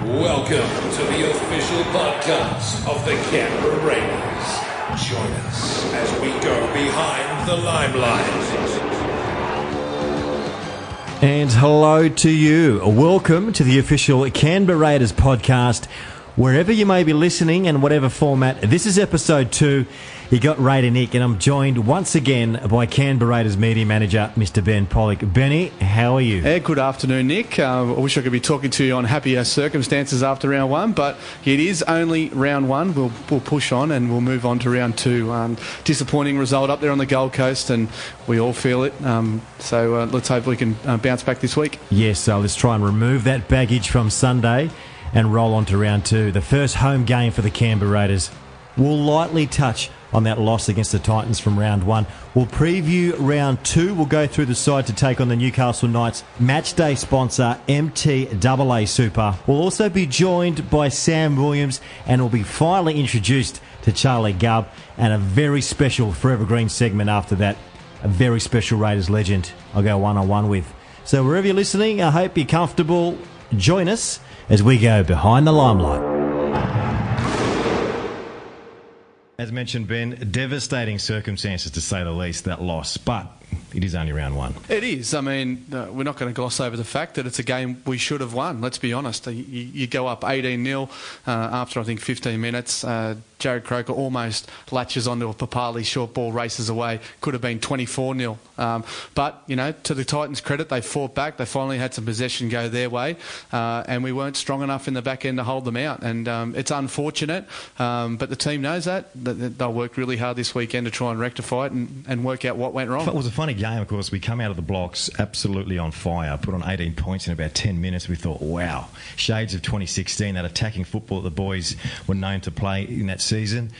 Welcome to the official podcast of the Canberra Raiders. Join us as we go behind the limelight. And hello to you. Welcome to the official Canberra Raiders podcast. Wherever you may be listening and whatever format, this is episode two. You got Raider Nick, and I'm joined once again by Canberra Raiders media manager, Mr. Ben Pollock. Benny, how are you? Yeah, good afternoon, Nick. Uh, I wish I could be talking to you on happier circumstances after round one, but it is only round one. We'll, we'll push on and we'll move on to round two. Um, disappointing result up there on the Gold Coast, and we all feel it. Um, so uh, let's hope we can uh, bounce back this week. Yes, so let's try and remove that baggage from Sunday and roll on to round two. The first home game for the Canberra Raiders. We'll lightly touch on that loss against the Titans from round one. We'll preview round two. We'll go through the side to take on the Newcastle Knights match day sponsor MTAA Super. We'll also be joined by Sam Williams and we'll be finally introduced to Charlie Gubb and a very special Forever Green segment after that. A very special Raiders legend I'll go one on one with. So wherever you're listening, I hope you're comfortable. Join us as we go behind the limelight. As mentioned, Ben, devastating circumstances to say the least, that loss, but it is only round one. It is. I mean, uh, we're not going to gloss over the fact that it's a game we should have won. Let's be honest. You, you go up 18 0 uh, after, I think, 15 minutes. Uh, Jarrod Croker almost latches onto a Papalii short ball, races away. Could have been 24 0. Um, but, you know, to the Titans' credit, they fought back. They finally had some possession go their way. Uh, and we weren't strong enough in the back end to hold them out. And um, it's unfortunate, um, but the team knows that. They'll work really hard this weekend to try and rectify it and, and work out what went wrong. It was a funny game, of course. We come out of the blocks absolutely on fire, put on 18 points in about 10 minutes. We thought, wow, shades of 2016, that attacking football that the boys were known to play in that season.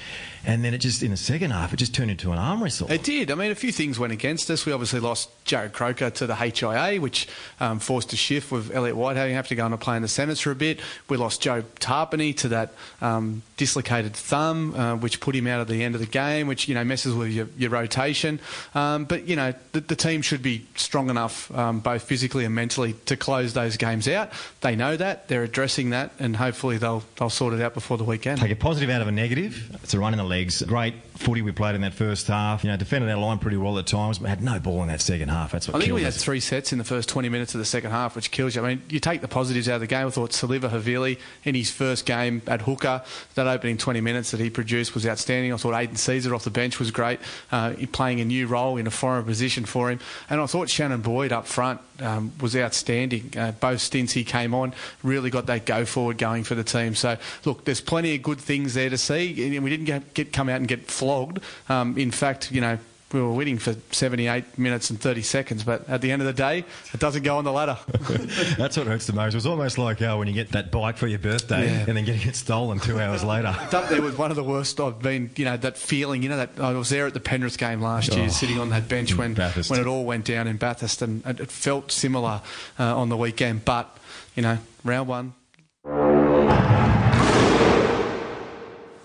And then it just, in the second half, it just turned into an arm wrestle. It did. I mean, a few things went against us. We obviously lost Jarrod Croker to the HIA, which um, forced a shift with Elliot White having have to go on and play in the centres for a bit. We lost Joe Tapine to that um, dislocated thumb, uh, which put him out at the end of the game, which, you know, messes with your, your rotation. Um, but, you know, the, the, team should be strong enough, um, both physically and mentally, to close those games out. They know that. They're addressing that, and hopefully they'll, they'll sort it out before the weekend. Take a positive out of a negative. It's a run in the legs. Great footy we played in that first half. You know, defended our line pretty well at times, but had no ball in that second half. That's what I think we us. had three sets in the first 20 minutes of the second half, which kills you. I mean, you take the positives out of the game. I thought Siliva Havili in his first game at hooker, that opening 20 minutes that he produced was outstanding. I thought Aidan Sezer off the bench was great, uh, playing a new role in a foreign position for him. And I thought Shannon Boyd up front um, was outstanding. Uh, both stints he came on really got that go forward going for the team. So, look, there's plenty of good things there to see. We didn't get, get come out and get flogged. Um, in fact, you know, we were winning for 78 minutes and 30 seconds, but at the end of the day, it doesn't go on the ladder. That's what hurts the most. It was almost like uh, when you get that bike for your birthday yeah. and then getting it stolen two hours later. It's up there with one of the worst I've been, you know, that feeling, you know, that I was there at the Penrith game last oh, year, sitting on that bench when, when it all went down in Bathurst, and it felt similar uh, on the weekend, but, you know, round one.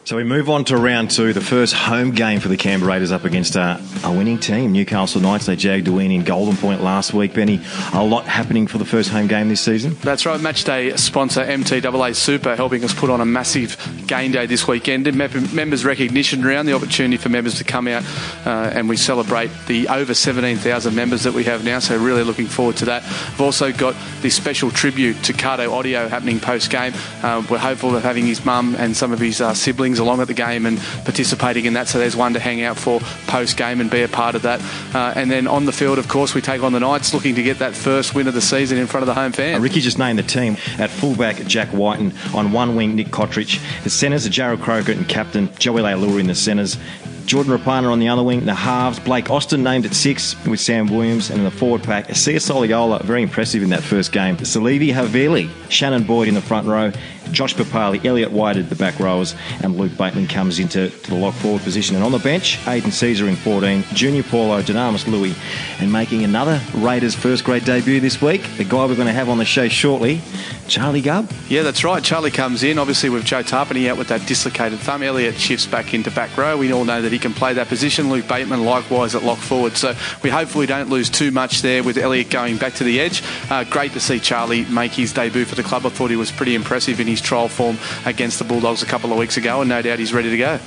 So we move on to round two, the first home game for the Canberra Raiders up against a, a winning team, Newcastle Knights. They jagged a win in Golden Point last week. Benny, a lot happening for the first home game this season. That's right. Matchday sponsor MTAA Super helping us put on a massive game day this weekend. Members recognition round, the opportunity for members to come out uh, and we celebrate the over 17,000 members that we have now. So really looking forward to that. We've also got this special tribute to Kato Ottio happening post game. Uh, we're hopeful of having his mum and some of his uh, siblings along at the game and participating in that. So there's one to hang out for post game and be a part of that. Uh, and then on the field, of course, we take on the Knights, looking to get that first win of the season in front of the home fans. Uh, Ricky just named the team at fullback Jack Wighton, on one wing Nick Cotric. The centres are Jarrod Croker and captain Joey Leilua in the centres. Jordan Rapana on the other wing. The halves, Blake Austin named at six with Sam Williams. And in the forward pack, Sia Soliola, very impressive in that first game. Siliva Havili, Shannon Boyd in the front row. Josh Papalii, Elliot White at the back rowers, and Luke Bateman comes into the lock forward position. And on the bench, Aidan Sezer in 14, Junior Paulo, Dunamis Lui, and making another Raiders first grade debut this week, the guy we're going to have on the show shortly, Charlie Gubb. Yeah, that's right. Charlie comes in, obviously with Joe Tapine out with that dislocated thumb. Elliot shifts back into back row. We all know that he can play that position. Luke Bateman likewise at lock forward. So we hopefully don't lose too much there with Elliot going back to the edge. Uh, great to see Charlie make his debut for the club. I thought he was pretty impressive in his trial form against the Bulldogs a couple of weeks ago, and no doubt he's ready to go.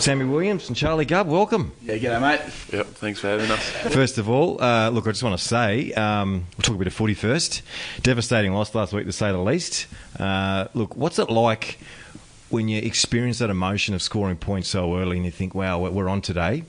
Sammy Williams and Charlie Gubb, welcome. Yeah, g'day, mate. Yep, thanks for having us. First of all, uh, look, I just want to say, um, we'll talk a bit of footy first. Devastating loss last week, to say the least. Uh, look, what's it like when you experience that emotion of scoring points so early and you think, wow, we're on today,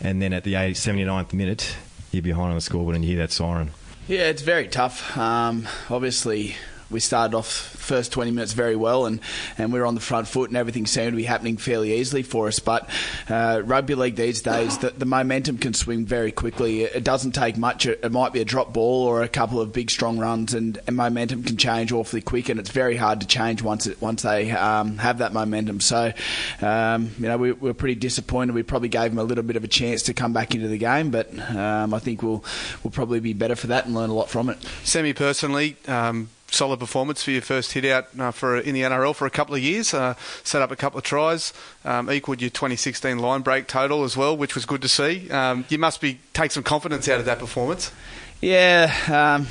and then at the 79th minute, you're behind on the scoreboard and you hear that siren? Yeah, it's very tough. Um, obviously, we started off first 20 minutes very well and, and we were on the front foot and everything seemed to be happening fairly easily for us. But uh, rugby league these days, the, the, momentum can swing very quickly. It doesn't take much. It, it, might be a drop ball or a couple of big strong runs and, and, momentum can change awfully quick and it's very hard to change once it, once they um, have that momentum. So, um, you know, we, we, were pretty disappointed. We probably gave them a little bit of a chance to come back into the game, but um, I think we'll, we'll probably be better for that and learn a lot from it. Sammy personally, um, solid performance for your first hit out uh, for in the NRL for a couple of years. Uh, set up a couple of tries, um, equalled your 2016 line break total as well, which was good to see. Um, you must be take some confidence out of that performance. Yeah. Um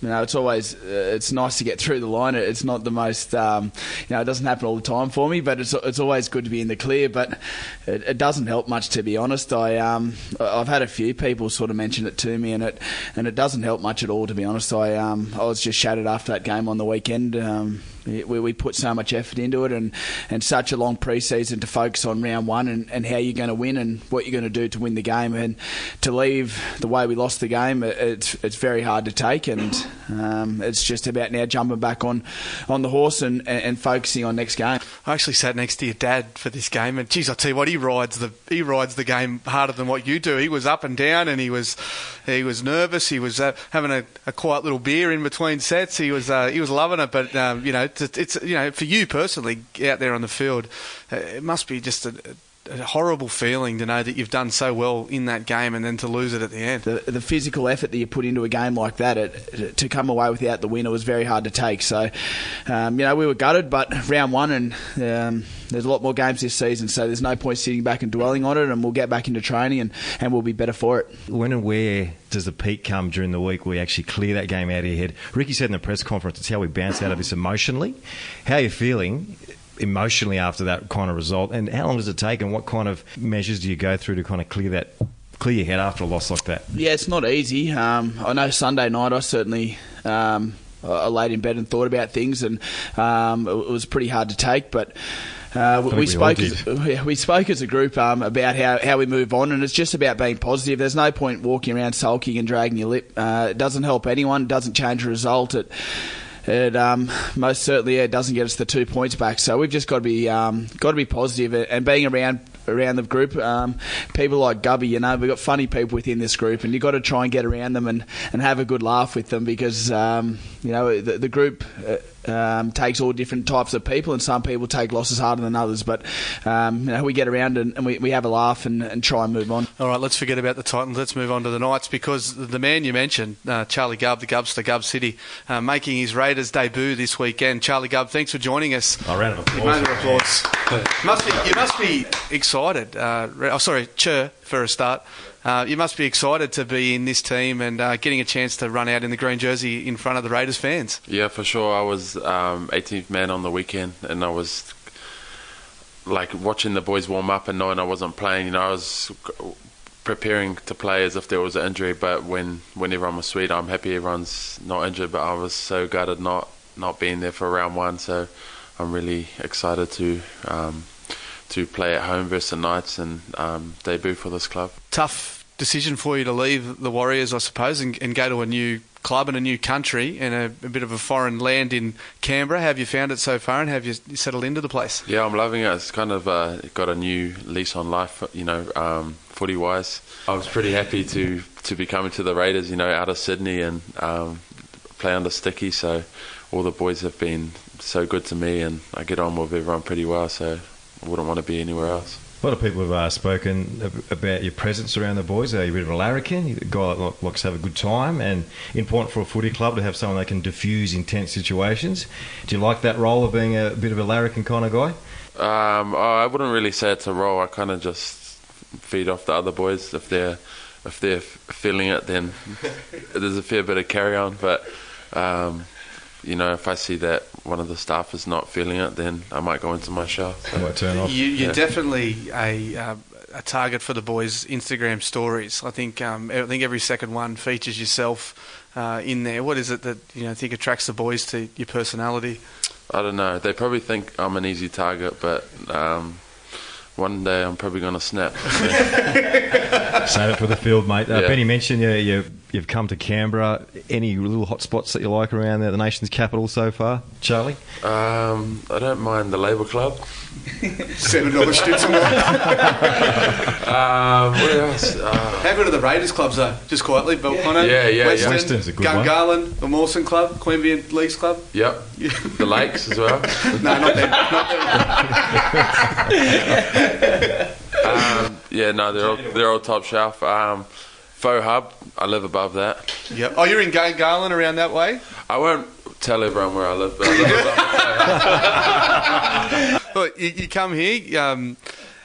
you know, it's always uh, it's nice to get through the line. It's not the most, um, you know, it doesn't happen all the time for me, but it's it's always good to be in the clear. But it, it doesn't help much, to be honest. I um, I've had a few people sort of mention it to me, and it and it doesn't help much at all, to be honest. I um, I was just shattered after that game on the weekend. Um, we, we put so much effort into it and, and such a long preseason to focus on round one and, and how you're going to win and what you're going to do to win the game. And to leave the way we lost the game, it's it's very hard to take. And um, it's just about now jumping back on, on the horse and, and, and, focusing on next game. I actually sat next to your dad for this game, and geez, I tell you what, he rides the he rides the game harder than what you do. He was up and down, and he was he was nervous. He was uh, having a, a, quiet little beer in between sets. He was uh, he was loving it. But um, you know, it's, it's, you know for you personally out there on the field, uh, it must be just a, a horrible feeling to know that you've done so well in that game and then to lose it at the end. The, the physical effort that you put into a game like that, it, to come away without the winner was very hard to take. So, um, you know, we were gutted, but round one, and um, there's a lot more games this season, so there's no point sitting back and dwelling on it, and we'll get back into training and, and we'll be better for it. When and where does the peak come during the week where you actually clear that game out of your head? Ricky said in the press conference, it's how we bounce out of this emotionally. How are you feeling? Emotionally after that kind of result? And how long does it take? And what kind of measures do you go through to kind of clear that? Clear your head after a loss like that. Yeah, it's not easy. Um, I know Sunday night I certainly um, I laid in bed and thought about things, and um, it was pretty hard to take. But uh, we, we spoke as, we spoke as a group um, about how, how we move on, and it's just about being positive. There's no point walking around sulking and dragging your lip. Uh, it doesn't help anyone. It doesn't change the result. It it um, most certainly yeah, doesn't get us the two points back. So we've just got to be um, got to be positive and being around around the group. Um, people like Gubby, you know, we've got funny people within this group, and you've got to try and get around them and, and have a good laugh with them because, um, you know, the, the group. Uh, um, takes all different types of people, and some people take losses harder than others. But um, you know, we get around and, and we, we, have a laugh and, and, try and move on. All right, let's forget about the Titans. Let's move on to the Knights because the man you mentioned, uh, Charlie Gubb, the Gubster, Gub City, uh, making his Raiders debut this weekend. Charlie Gubb, thanks for joining us. A round of applause. Round of applause. must be, you must be excited. Uh, oh, sorry, Chur for a start. Uh, you must be excited to be in this team and uh, getting a chance to run out in the green jersey in front of the Raiders fans. Yeah, for sure. I was um, 18th man on the weekend, and I was like watching the boys warm up and knowing I wasn't playing. You know, I was preparing to play as if there was an injury, but when when everyone was sweet, I'm happy everyone's not injured. But I was so gutted not not being there for round one. So I'm really excited to. Um, to play at home versus the Knights and um, debut for this club. Tough decision for you to leave the Warriors, I suppose, and, and go to a new club in a new country and a, a, bit of a foreign land in Canberra. Have you found it so far, and have you settled into the place? Yeah, I'm loving it. It's kind of uh, got a new lease on life, you know, um, footy wise. I was pretty happy to to be coming to the Raiders, you know, out of Sydney and um, play under Sticky. So all the boys have been so good to me, and I get on with everyone pretty well. So wouldn't want to be anywhere else. A lot of people have uh, spoken about your presence around the boys. Are you're a bit of a larrikin. You're a guy that likes to have a good time, and important for a footy club to have someone that can diffuse intense situations. Do you like that role of being a bit of a larrikin kind of guy? Um, oh, I wouldn't really say it's a role. I kind of just feed off the other boys if they're if they're feeling it. Then there's a fair bit of carry on, but. Um, you know, if I see that one of the staff is not feeling it, then I might go into my shell. So. Might turn off. You, are yeah. definitely a uh, a target for the boys' Instagram stories. I think um, I think every second one features yourself uh, in there. What is it that you know think attracts the boys to your personality? I don't know. They probably think I'm an easy target, but um, one day I'm probably going to snap. Save it for the field, mate. Uh, yeah. Benny mentioned you, you, you've come to Canberra. Any little hot spots that you like around there, the nation's capital so far, Charlie? Um, I don't mind the Labour Club. Seven dollars schnitzel. um, what else? Uh, How good are the Raiders clubs though? Just quietly, but yeah. yeah, yeah, Western, yeah. Western's a good Gungahlin, one. the Mawson Club, Queanbeyan Leagues Club. Yep. the Lakes as well. no, not them. Not them. um, yeah, no, they're all, they're all top shelf. Um, Faux Hub, I live above that. Yep. Oh, you're in Gungahlin around that way? I won't tell everyone where I live, but I live above Look, you, you, come here, um,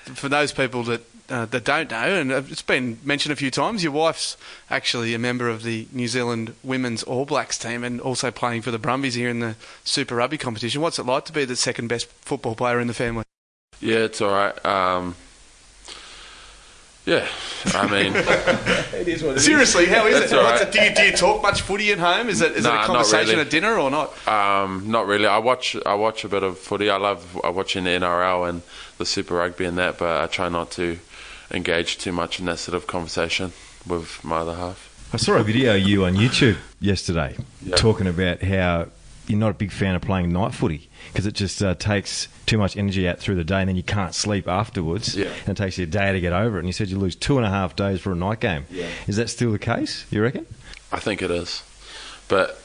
for those people that uh, that don't know, and it's been mentioned a few times, your wife's actually a member of the New Zealand women's All Blacks team and also playing for the Brumbies here in the Super Rugby competition. What's it like to be the second best football player in the family? Yeah, it's all right. Um, yeah, I mean, it is what it Seriously, is. how is it? Right. it? Do you do you talk much footy at home? Is it is nah, it a conversation really. at dinner or not? Um, not really. I watch I watch a bit of footy. I love watching the NRL and the Super Rugby and that, but I try not to engage too much in that sort of conversation with my other half. I saw a video of you on YouTube yesterday yep. talking about how you're not a big fan of playing night footy because it just uh, takes too much energy out through the day and then you can't sleep afterwards. Yeah. And it takes you a day to get over it. And you said you lose two and a half days for a night game. Yeah. Is that still the case, you reckon? I think it is. But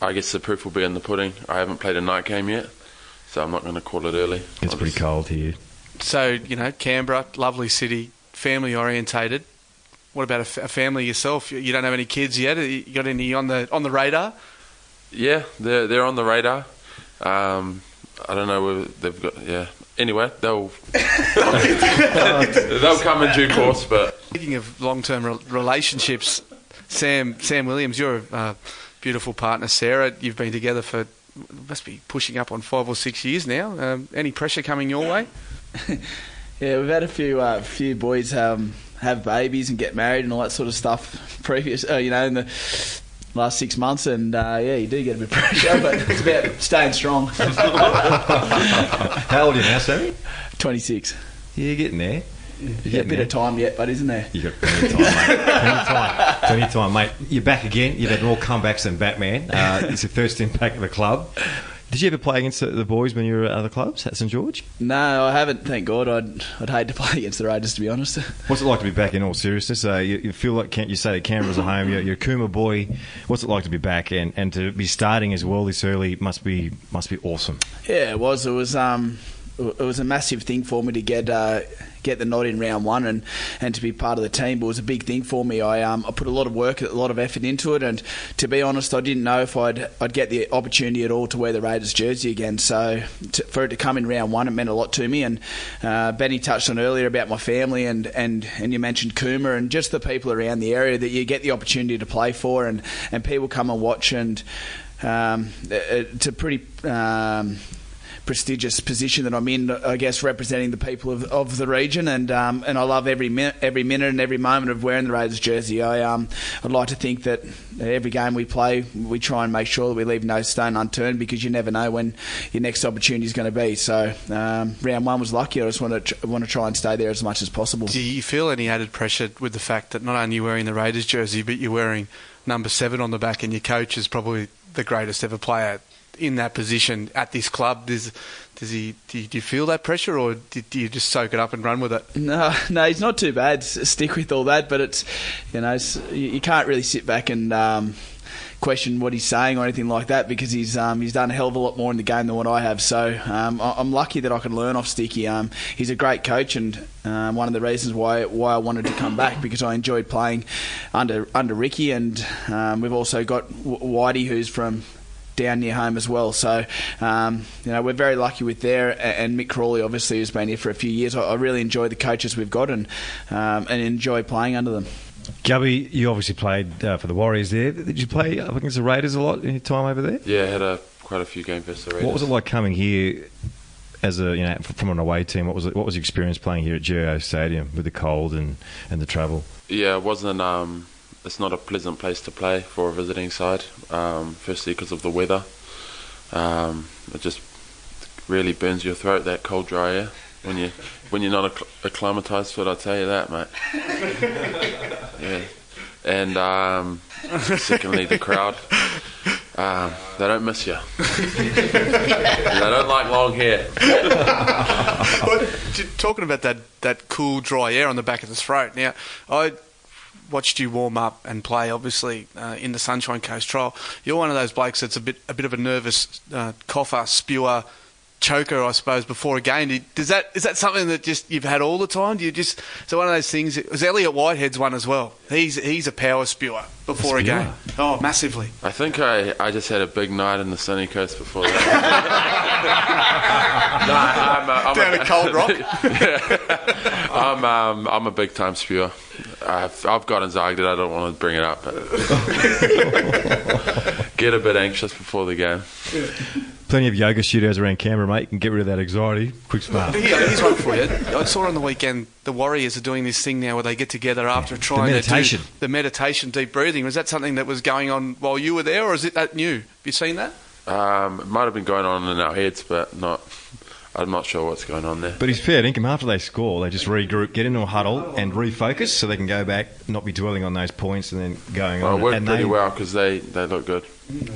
I guess the proof will be in the pudding. I haven't played a night game yet, so I'm not going to call it early. It's pretty cold here. So, you know, Canberra, lovely city, family orientated. What about a, f- a family yourself? You don't have any kids yet? You got any on the on the radar? Yeah, they're they're on the radar. Um, I don't know whether they've got. Yeah. Anyway, they'll they'll come in due course. But speaking of long-term re- relationships, Sam Sam Williams, you're a uh, beautiful partner, Sarah. You've been together for must be pushing up on five or six years now. Um, any pressure coming your way? yeah, we've had a few uh, few boys um, have babies and get married and all that sort of stuff. Previous, uh, you know, in the last six months, and uh, yeah, you do get a bit of pressure, but it's about staying strong. How old are you now, Sammy? 26. Yeah, you're getting there. You yeah, a bit there. of time yet, but isn't there? You got plenty of time, mate. plenty of time, plenty of time, mate. You're back again. You've had more comebacks than Batman. Uh, it's your first impact of the club. Did you ever play against the boys when you were at other clubs at St George? No, I haven't. Thank God. I'd I'd hate to play against the Raiders, to be honest. What's it like to be back? In all seriousness, uh, you, you, feel like can't you say Canberra's a home? You're, you're a Cooma boy. What's it like to be back and, and to be starting as well this early? Must be must be awesome. Yeah, it was. It was. Um, it was a massive thing for me to get uh, get the nod in round one and, and to be part of the team. But it was a big thing for me. I um, I put a lot of work, a lot of effort into it, and to be honest, I didn't know if I'd I'd get the opportunity at all to wear the Raiders jersey again. So to, for it to come in round one, it meant a lot to me. And uh, Benny touched on earlier about my family, and, and, and you mentioned Cooma and just the people around the area that you get the opportunity to play for, and, and people come and watch and. Um, it's a pretty um, prestigious position that I'm in, I guess, representing the people of, of the region. And um, and I love every minute, every minute and every moment of wearing the Raiders jersey. I um, I'd like to think that every game we play, we try and make sure that we leave no stone unturned because you never know when your next opportunity is going to be. So um, round one was lucky. I just want to want to try and stay there as much as possible. Do you feel any added pressure with the fact that not only you're wearing the Raiders jersey, but you're wearing number seven on the back, and your coach is probably the greatest ever player in that position at this club. Does does he? Do you, feel that pressure, or do, you just soak it up and run with it? No, no, he's not too bad. Stick with all that, but it's you know it's, you can't really sit back and. Um, question what he's saying or anything like that because he's um, he's done a hell of a lot more in the game than what I have. So um, I'm lucky that I can learn off Sticky. Um, he's a great coach and um, one of the reasons why why I wanted to come back because I enjoyed playing under under Ricky and um, we've also got Whitey who's from down near home as well. So, um, you know, we're very lucky with there. And Mick Crawley, obviously, who's been here for a few years. I, really enjoy the coaches we've got and um, and enjoy playing under them. Gubby, you obviously played uh, for the Warriors there. Did you play up against the Raiders a lot in your time over there? Yeah, I had a, quite a few games versus the Raiders. What was it like coming here as a you know from an away team? What was it, what was your experience playing here at GIO Stadium with the cold and, and the travel? Yeah, it wasn't. Um, it's not a pleasant place to play for a visiting side. Um, firstly, because of the weather, um, it just really burns your throat. That cold, dry air when you when you're not acclimatized to it. I tell you that, mate. yeah, and um, secondly, the crowd. Um, they don't miss you. they don't like long hair. But talking about that, that cool, dry air on the back of the throat. Now, I watched you warm up and play, obviously, uh, in the Sunshine Coast trial. You're one of those blokes that's a bit a bit of a nervous uh, cougher, spewer, choker, I suppose, before a game. Does that is that something that just you've had all the time? Do you just so one of those things? It Was Elliot Whitehead's one as well? He's he's a power spewer before a, spewer. a game. Oh, massively. I think I, I just had a big night in the sunny coast before that. no, I'm a, I'm down a, a cold rock. yeah. I'm um, I'm a big time spewer. I've I've got anxiety. I don't want to bring it up, but get a bit anxious before the game. Plenty of yoga studios around Canberra, mate. You can get rid of that anxiety. Quick smart. Here's one for you. I saw on the weekend the Warriors are doing this thing now where they get together after trying the meditation. to do the meditation, deep breathing. Was that something that was going on while you were there, or is it that new? Have you seen that? Um, it might have been going on in our heads, but not I'm not sure what's going on there. But he's fair income. After they score, they just regroup, get into a huddle, and refocus so they can go back, not be dwelling on those points, and then going well, on. It worked and pretty they, well because they, they look good.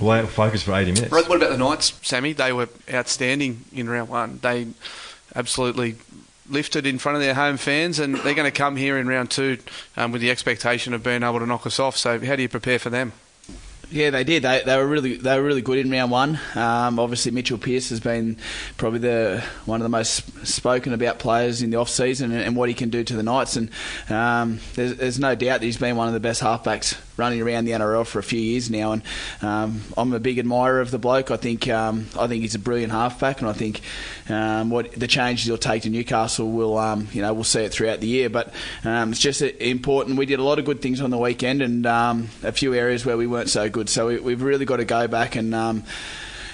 Well, focus for 80 minutes. What about the Knights, Sammy? They were outstanding in round one. They absolutely lifted in front of their home fans, and they're going to come here in round two um, with the expectation of being able to knock us off. So, how do you prepare for them? Yeah, they did. They, they were really they were really good in round one. Um, obviously, Mitchell Pearce has been probably the one of the most spoken about players in the off season and, and what he can do to the Knights. And um, there's, there's, no doubt that he's been one of the best halfbacks running around the NRL for a few years now. And um, I'm a big admirer of the bloke. I think um, I think he's a brilliant halfback, and I think um, what the changes he'll take to Newcastle will um, you know we'll see it throughout the year. But it's just important. We did a lot of good things on the weekend, and a few areas where we weren't so good good. So we, have really got to go back and. Um,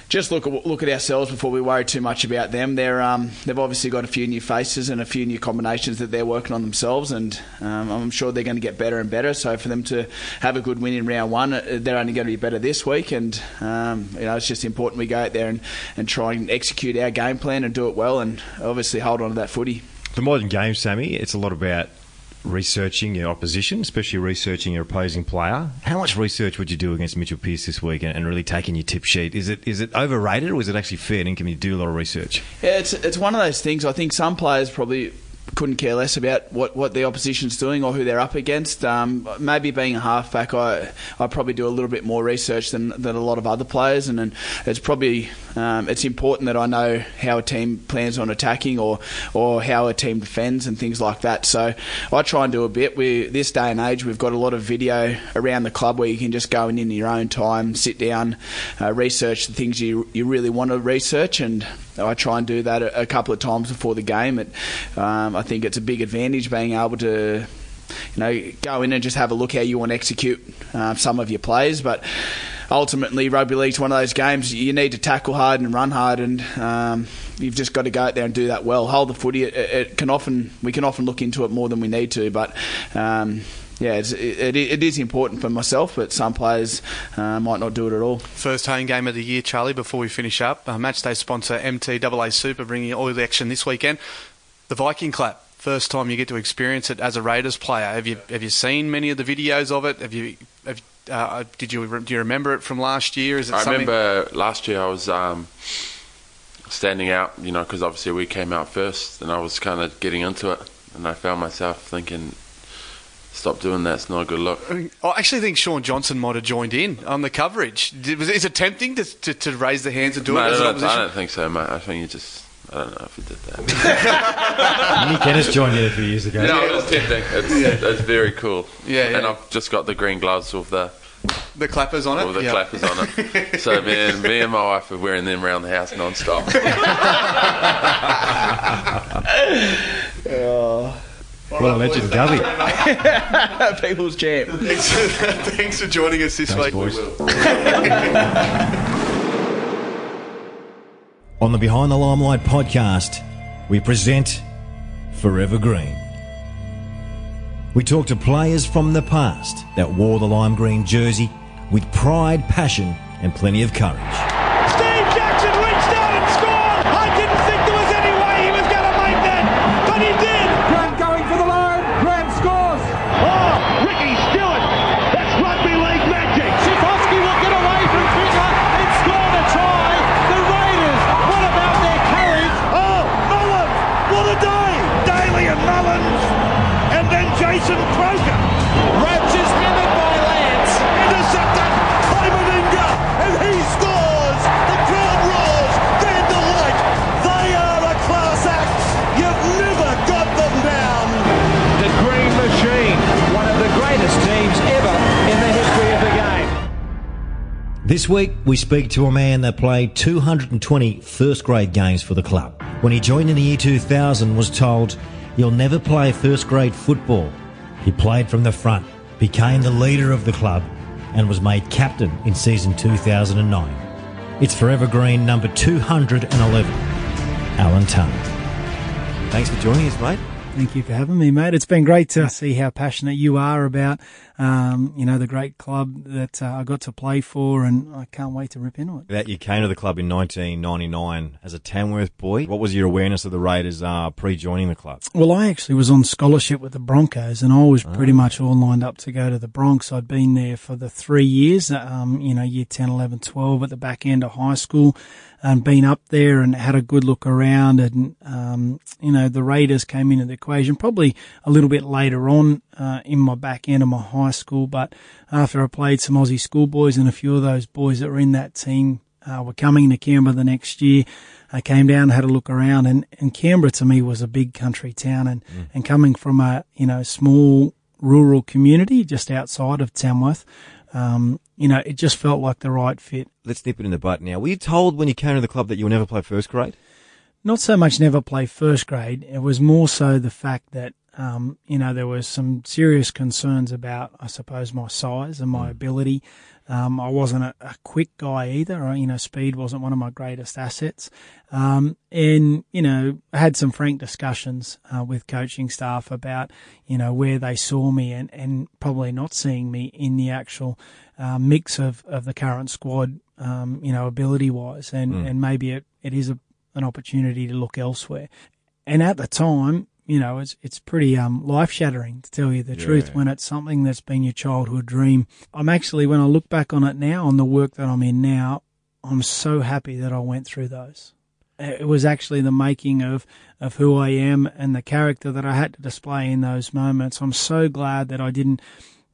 just look at look at ourselves before we worry too much about them. They're um, they've obviously got a few new faces and a few new combinations that they're working on themselves, and um, I'm sure they're going to get better and better. So for them to have a good win in round one, uh, they're only going to be better this week, and um, you know it's just important we go out there and, and try and execute our game plan and do it well, and obviously hold on to that footy. The modern game, Sammy, it's a lot about researching your opposition, especially researching your opposing player. How much research would you do against Mitchell Pearce this week and, really taking your tip sheet? Is it is it overrated or is it actually fair? And can you do a lot of research? Yeah, it's it's one of those things. I think some players probably couldn't care less about what, what the opposition's doing or who they're up against. Um, maybe being a halfback, I I probably do a little bit more research than, than a lot of other players, and, and it's probably um, it's important that I know how a team plans on attacking or or how a team defends and things like that. So I try and do a bit. We this day and age, we've got a lot of video around the club where you can just go in in your own time, sit down, uh, research the things you you really want to research, and I try and do that a, couple of times before the game. It, um, I think it's a big advantage being able to you know, go in and just have a look how you want to execute uh, some of your plays. But ultimately, rugby league's one of those games you need to tackle hard and run hard, and um, you've just got to go out there and do that well. Hold the footy. It, it, can often we can often look into it more than we need to, but. Um, yeah, it, it is important for myself, but some players uh, might not do it at all. First home game of the year, Charlie. Before we finish up, uh, matchday sponsor MTAA Super bringing all the action this weekend. The Viking clap first time you get to experience it as a Raiders player. Have you have you seen many of the videos of it? Have you have, uh, did you do you remember it from last year? Is it I something? remember last year I was um, standing out, you know, because obviously we came out first, and I was kind of getting into it, and I found myself thinking stop doing that. It's not a good look. I actually think Shaun Johnson might have joined in on the coverage. Is it tempting to, to, to raise the hands and do it as I, an don't, I don't think so, mate. I think you just. I don't know if he did that. Nick Ennis joined in a few years ago. no, it was tempting. It's, it's very cool. Yeah, yeah. And I've just got the green gloves with the The clappers on it? with the Yeah. clappers on it. So me and me and my wife are wearing them around the house non-stop. What a legend, Gubby. People's champ. Thanks, thanks for joining us this week. On the Behind the Limelight podcast, we present Forever Green. We talk to players from the past that wore the lime green jersey with pride, passion, and plenty of courage. This week, we speak to a man that played 220 first grade games for the club. When he joined in the year 2000, was told, You'll never play first grade football. He played from the front, became the leader of the club, and was made captain in season 2009. It's Forever Green number 211, Alan Tongue. Thanks for joining us, mate. Thank you for having me, mate. It's been great to see how passionate you are about, um, you know, the great club that uh, I got to play for, and I can't wait to rip into it. That you came to the club in 1999 as a Tamworth boy. What was your awareness of the Raiders uh, pre-joining the club? Well, I actually was on scholarship with the Broncos, and I was pretty much all lined up to go to the Bronx. I'd been there for the three years, um, you know, year 10, 11, 12 at the back end of high school, and been up there and had a good look around. And, um, you know, the Raiders came into the equation probably a little bit later on uh, in my back end of my high school. But after I played some Aussie schoolboys and a few of those boys that were in that team uh, were coming to Canberra the next year. I came down, and had a look around, and, and Canberra to me was a big country town, and, and coming from a you know small rural community just outside of Tamworth, um, you know, it just felt like the right fit. Let's nip it in the butt now. Were you told when you came to the club that you will never play first grade? Not so much never play first grade. It was more so the fact that um, you know there was some serious concerns about, I suppose, my size and my ability. Um, I wasn't a, a quick guy either. I- You know, speed wasn't one of my greatest assets. Um, and, you know, I had some frank discussions uh, with coaching staff about, you know, where they saw me and, and probably not seeing me in the actual uh, mix of, of the current squad, um, you know, ability wise. And, and maybe it, it is a, an opportunity to look elsewhere. And at the time, you know, it's it's pretty um, life shattering to tell you the truth when it's something that's been your childhood dream. I'm actually, when I look back on it now, on the work that I'm in now, I'm so happy that I went through those. It was actually the making of, of who I am and the character that I had to display in those moments. I'm so glad that I didn't,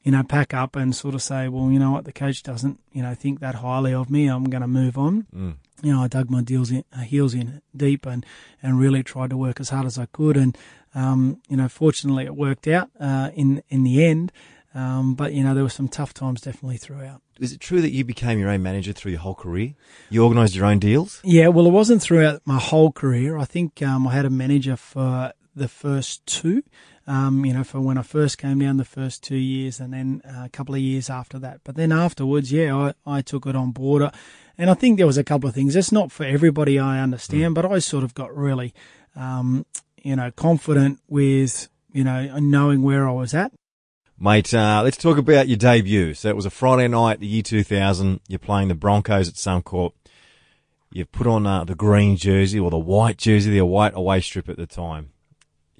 you know, pack up and sort of say, well, you know what, the coach doesn't, you know, think that highly of me. I'm going to move on you know, I dug my deals in, uh, heels in deep and, and really tried to work as hard as I could. And, um, you know, fortunately it worked out, uh, in, in the end. Um, but, you know, there were some tough times definitely throughout. Is it true that you became your own manager through your whole career? You organised your own deals? Yeah, well, it wasn't throughout my whole career. I think um, I had a manager for the first two. Um, you know, for when I first came down, the first two years, and then uh, a couple of years after that. But then afterwards, yeah, I, I took it on board, Uh, and I think there was a couple of things. It's not for everybody, I understand, but I sort of got really, um, you know, confident with you know knowing where I was at. Mate, uh, let's talk about your debut. So it was a Friday night, the year 2000. You're playing the Broncos at Suncorp. You've put on uh, the green jersey or the white jersey, the white away strip at the time.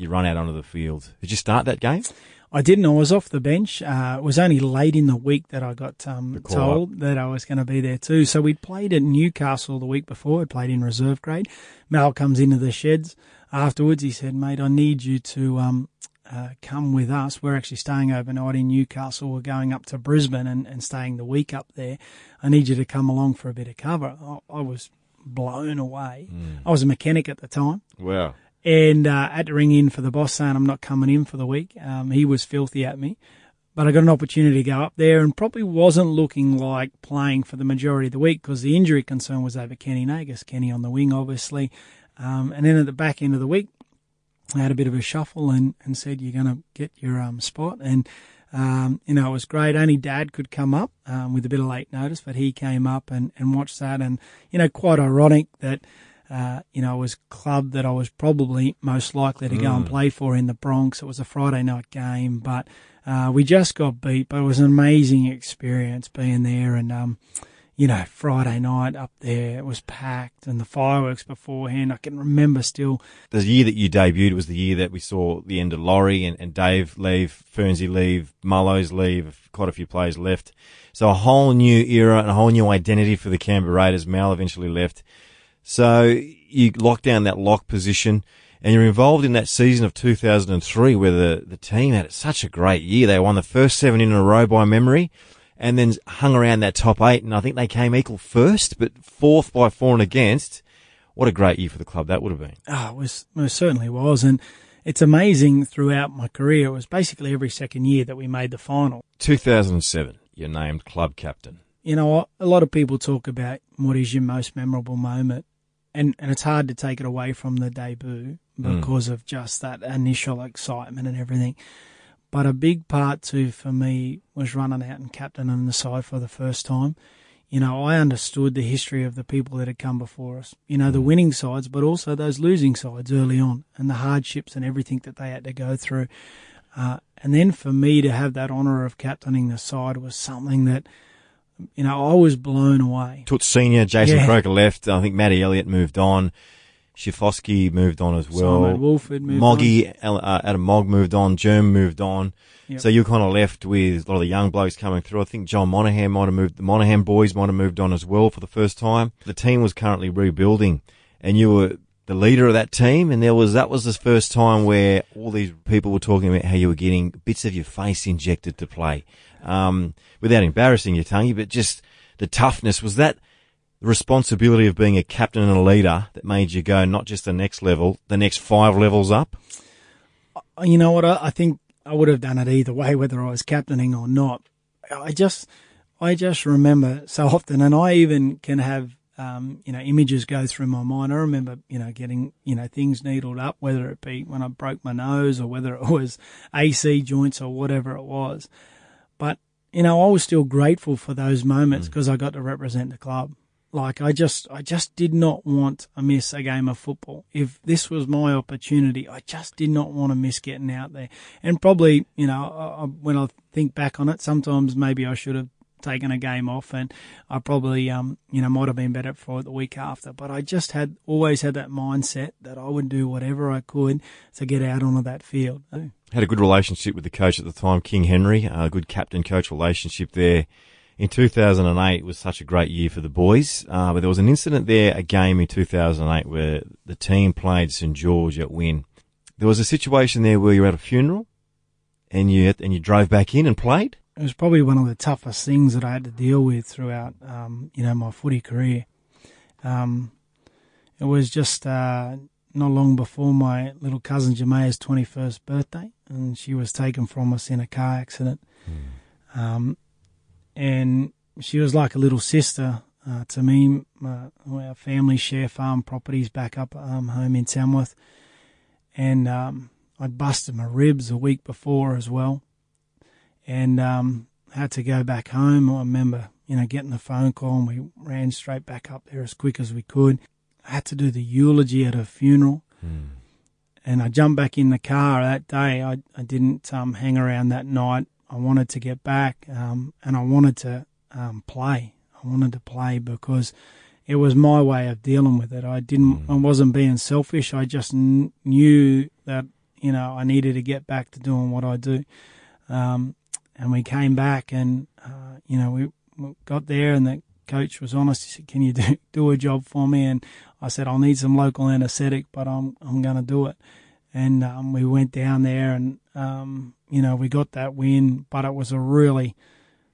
You run out onto the field. Did you start that game? I didn't. I was off the bench. Uh, it was only late in the week that I got um, told that I was going to be there too. So we'd played at Newcastle the week before. We'd played in reserve grade. Mal comes into the sheds afterwards. He said, "Mate, I need you to um, uh, come with us. We're actually staying overnight in Newcastle. We're going up to Brisbane and, and staying the week up there. I need you to come along for a bit of cover. I, I was blown away. Mm. I was a mechanic at the time. Wow. And uh, had to ring in for the boss saying I'm not coming in for the week. Um, he was filthy at me. But I got an opportunity to go up there and probably wasn't looking like playing for the majority of the week because the injury concern was over Kenny Nagas, Kenny on the wing, obviously. Um, and then at the back end of the week, I had a bit of a shuffle and, and said, You're going to get your um, spot. And, um, you know, it was great. Only dad could come up um, with a bit of late notice, but he came up and, and watched that. And, you know, quite ironic that, uh, you know, it was club that I was probably most likely to mm. go and mm. play for in the Bronx. It was a Friday night game, but uh, we just got beat. But it was an amazing experience being there. And, um, you know, Friday night up there, it was packed and the fireworks beforehand. I can remember still. The year that you debuted was the year that we saw the end of Laurie and, and Dave leave, Fernsey leave, Mullows leave, quite a few players left. So a whole new era and a whole new identity for the Canberra Raiders. Mal eventually left. So you lock down that lock position and you're involved in that season of 2003 where the, the team had such a great year. They won the first seven in a row by memory and then hung around that top eight. And I think they came equal first, but fourth by four and against. What a great year for the club that would have been. Oh, it was, it certainly was. And it's amazing throughout my career. It was basically every second year that we made the final. 2007, you're named club captain. You know, a lot of people talk about what is your most memorable moment. And, and it's hard to take it away from the debut mm. because mm. of just that initial excitement and everything. But a big part too for me was running out and captaining the side for the first time. You know, I understood the history of the people that had come before us. You know, the mm. winning sides, but also those losing sides early on and the hardships and everything that they had to go through. Uh, and then for me to have that honour of captaining the side was something that, you know, I was blown away. Toots Senior, Jason yeah. Croker left. I think Matty Elliott moved on. Schifcofske moved on as well. Simon Woolford moved Moggy, on. Uh, Adam Mogg moved on. Germ moved on. Yep. So you're kind of left with a lot of the young blokes coming through. I think John Monaghan might have moved. The Monaghan boys might have moved on as well for the first time. The team was currently rebuilding, and you were the leader of that team. And there was that was the first time where all these people were talking about how you were getting bits of your face injected to play, um, without embarrassing your tongue, but just the toughness. Was that? the responsibility of being a captain and a leader that made you go not just the next level, the next five levels up? Uh, you know what? I, think I would have done it either way, whether I was captaining or not. I just, I just remember so often, and I even can have, um, you know, images go through my mind. I remember, you know, getting, you know, things needled up, whether it be when I broke my nose or whether it was AC joints or whatever it was. But, you know, I was still grateful for those moments because mm. I got to represent the club. Like I just, I just did not want to miss a game of football. If this was my opportunity, I just did not want to miss getting out there. And probably, you know, I, when I think back on it, sometimes maybe I should have taken a game off and I probably, um, you know, might have been better for it the week after. But I just had always had that mindset that I would do whatever I could to get out onto that field. Had a good relationship with the coach at the time, King Henry, a good captain coach relationship there in 2008 was such a great year for the boys, uh, but there was an incident there, a game in 2008 where the team played St George at Win. There was a situation there where you were at a funeral and you and you drove back in and played. It was probably one of the toughest things that I had to deal with throughout, um, you know, my footy career. Um, it was just uh, not long before my little cousin Jamaia's 21st birthday, and she was taken from us in a car accident. Mm. Um, and she was like a little sister uh, to me. Uh, our family share farm properties back up um, home in Tamworth, and um, I'd busted my ribs a week before as well, and um, had to go back home. I remember, you know, getting the phone call, and we ran straight back up there as quick as we could. I had to do the eulogy at her funeral. Mm. And I jumped back in the car that day. I, I didn't um, hang around that night. I wanted to get back, um, and I wanted to um, play. I wanted to play because it was my way of dealing with it. I didn't. Mm. I wasn't being selfish. I just kn- knew that you know I needed to get back to doing what I do. Um, and we came back, and uh, you know we, got there, and the coach was honest. He said, "Can you do do a job for me?" And I said, "I'll need some local anaesthetic, but I'm I'm going to do it." and um, we went down there, and um, you know we got that win, but it was a really,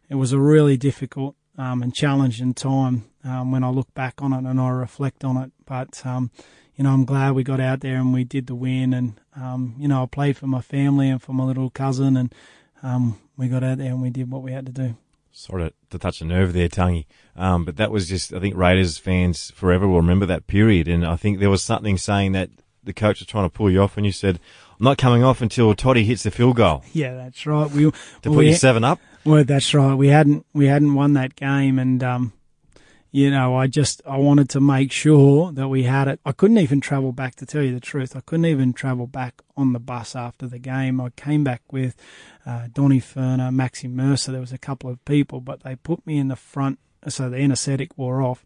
it was a really difficult um, and challenging time um, when I look back on it and I reflect on it. But um, you know, I'm glad we got out there and we did the win, and um, you know, I played for my family and for my little cousin, and um, we got out there and we did what we had to do. Sort of to touch a nerve there, Tangy, um, but that was just I think Raiders fans forever will remember that period, and I think there was something saying that the coach was trying to pull you off, and you said, "I'm not coming off until Toddy hits the field goal." Yeah, that's right. We to well, put we, you seven up. Well, that's right. We hadn't we hadn't won that game, and um, you know, I just I wanted to make sure that we had it. I couldn't even travel back to tell you the truth. I couldn't even travel back on the bus after the game. I came back with uh, Donny Furner, Maxi Mercer. There was a couple of people, but they put me in the front, so the anaesthetic wore off,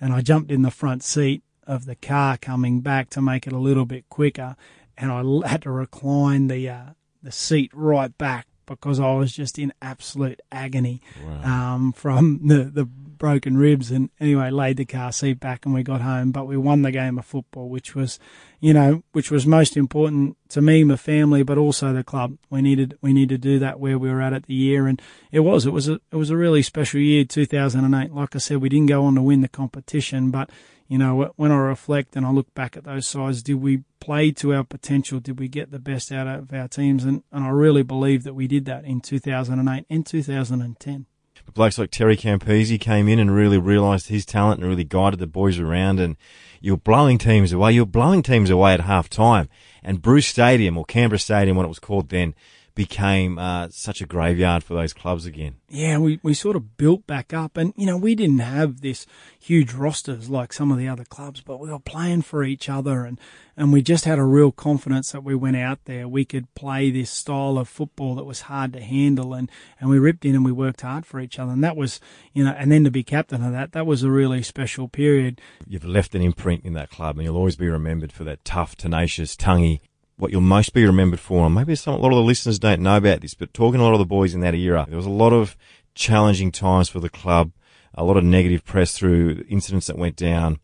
and I jumped in the front seat of the car coming back to make it a little bit quicker, and I had to recline the uh, the seat right back because I was just in absolute agony Wow. um, from the, the broken ribs. And anyway, laid the car seat back and we got home. But we won the game of football, which was, you know, which was most important to me, my family, but also the club. We needed we needed to do that where we were at at the year, and it was it was a it was a really special year, 2008. Like I said, we didn't go on to win the competition, but you know, when I reflect and I look back at those sides, did we play to our potential? Did we get the best out of our teams? And, and I really believe that we did that in 2008 and 2010. But blokes like Terry Campese came in and really realised his talent and really guided the boys around. And you're blowing teams away. You're blowing teams away at half time. And Bruce Stadium, or Canberra Stadium, what it was called then, became uh, such a graveyard for those clubs again. Yeah, we, we sort of built back up. And, you know, we didn't have this huge rosters like some of the other clubs, but we were playing for each other. And, and we just had a real confidence that we went out there. We could play this style of football that was hard to handle. And, and we ripped in and we worked hard for each other. And that was, you know, and then to be captain of that, that was a really special period. You've left an imprint in that club, and you'll always be remembered for that tough, tenacious, tonguey. What you'll most be remembered for, and maybe some, a lot of the listeners don't know about this, but talking to a lot of the boys in that era, there was a lot of challenging times for the club, a lot of negative press through incidents that went down.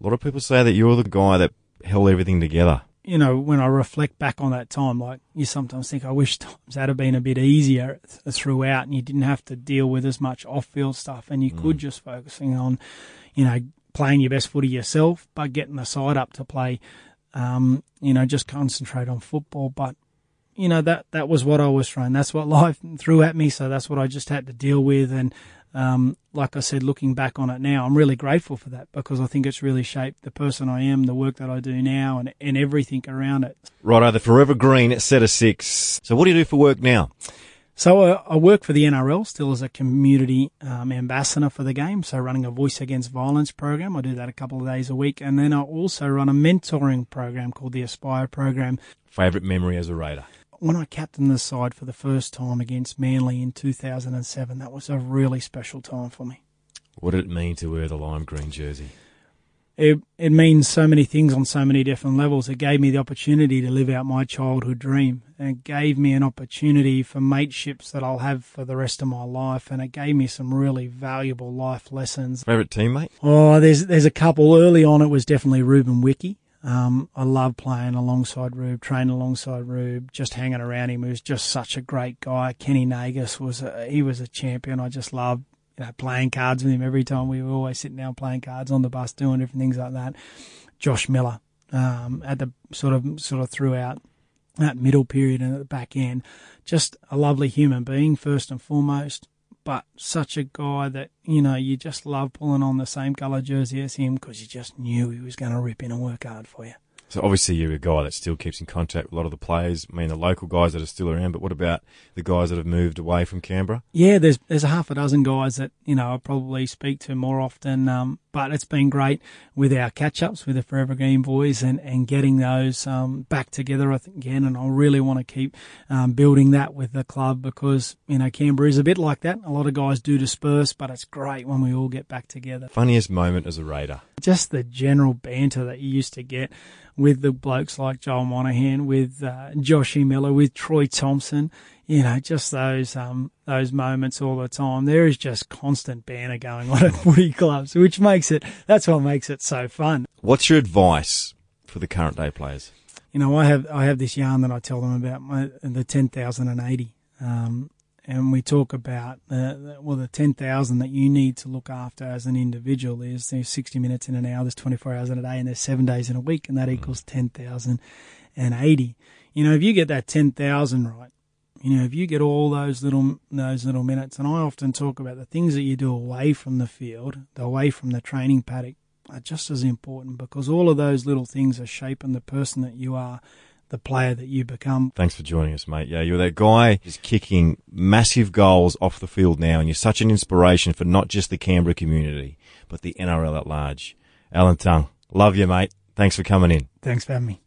A lot of people say that you're the guy that held everything together. you know, when I reflect back on that time, like you sometimes think, I wish times had been a bit easier throughout, and you didn't have to deal with as much off-field stuff, and you mm. could just focusing on, you know, playing your best footy yourself, but getting the side up to play, um, you know, just concentrate on football. But you know that that was what I was trying. That's what life threw at me, so that's what I just had to deal with. And um, like I said, looking back on it now, I'm really grateful for that because I think it's really shaped the person I am, the work that I do now, and and everything around it. Righto, the Forever Green set of six. So what do you do for work now? So uh, I work for the NRL still as a community um, ambassador for the game. So running a Voice Against Violence program, I do that a couple of days a week, and then I also run a mentoring program called the Aspire program. Favourite memory as a Raider? When I captained the side for the first time against Manly in 2007, that was a really special time for me. What did it mean to wear the lime green jersey? It, it means so many things on so many different levels. It gave me the opportunity to live out my childhood dream. And it gave me an opportunity for mateships that I'll have for the rest of my life. And it gave me some really valuable life lessons. Favourite teammate? Oh, there's there's a couple. Early on, it was definitely Ruben Wiki. Um, I love playing alongside Rube, training alongside Rube, just hanging around him. He was just such a great guy. Kenny Nagas was a, he was a champion. I just loved you know playing cards with him every time. We were always sitting down playing cards on the bus, doing different things like that. Josh Miller um, at the sort of sort of throughout that middle period and at the back end, just a lovely human being first and foremost but such a guy that you know you just love pulling on the same colour jersey as him because you just knew he was going to rip in and work hard for you. So obviously you're a guy that still keeps in contact with a lot of the players. I mean, the local guys that are still around. But what about the guys that have moved away from Canberra? Yeah, there's there's a half a dozen guys that you know I probably speak to more often. Um, but it's been great with our catch ups with the Forever Green boys and, and getting those um, back together I think, again. And I really want to keep um, building that with the club because you know Canberra is a bit like that. A lot of guys do disperse, but it's great when we all get back together. Funniest moment as a Raider? Just the general banter that you used to get with the blokes like Joel Monaghan, with uh, Joshy Miller, with Troy Thompson. You know, just those um, those moments all the time. There is just constant banter going on at footy clubs, which makes it that's what makes it so fun. What's your advice for the current day players? you know, I have I have this yarn that I tell them about my, the ten thousand and eighty, um, and we talk about uh, well the ten thousand that you need to look after as an individual. Is there's sixty minutes in an hour, there's twenty four hours in a day, and there's seven days in a week, and that equals ten thousand and eighty. You know, if you get that ten thousand right, you know, if you get all those little those little minutes, and I often talk about the things that you do away from the field, away from the training paddock, are just as important because all of those little things are shaping the person that you are, the player that you become. Thanks for joining us, mate. Yeah, you're that guy who's kicking massive goals off the field now, and you're such an inspiration for not just the Canberra community, but the NRL at large. Alan Tongue, love you, mate. Thanks for coming in. Thanks for having me.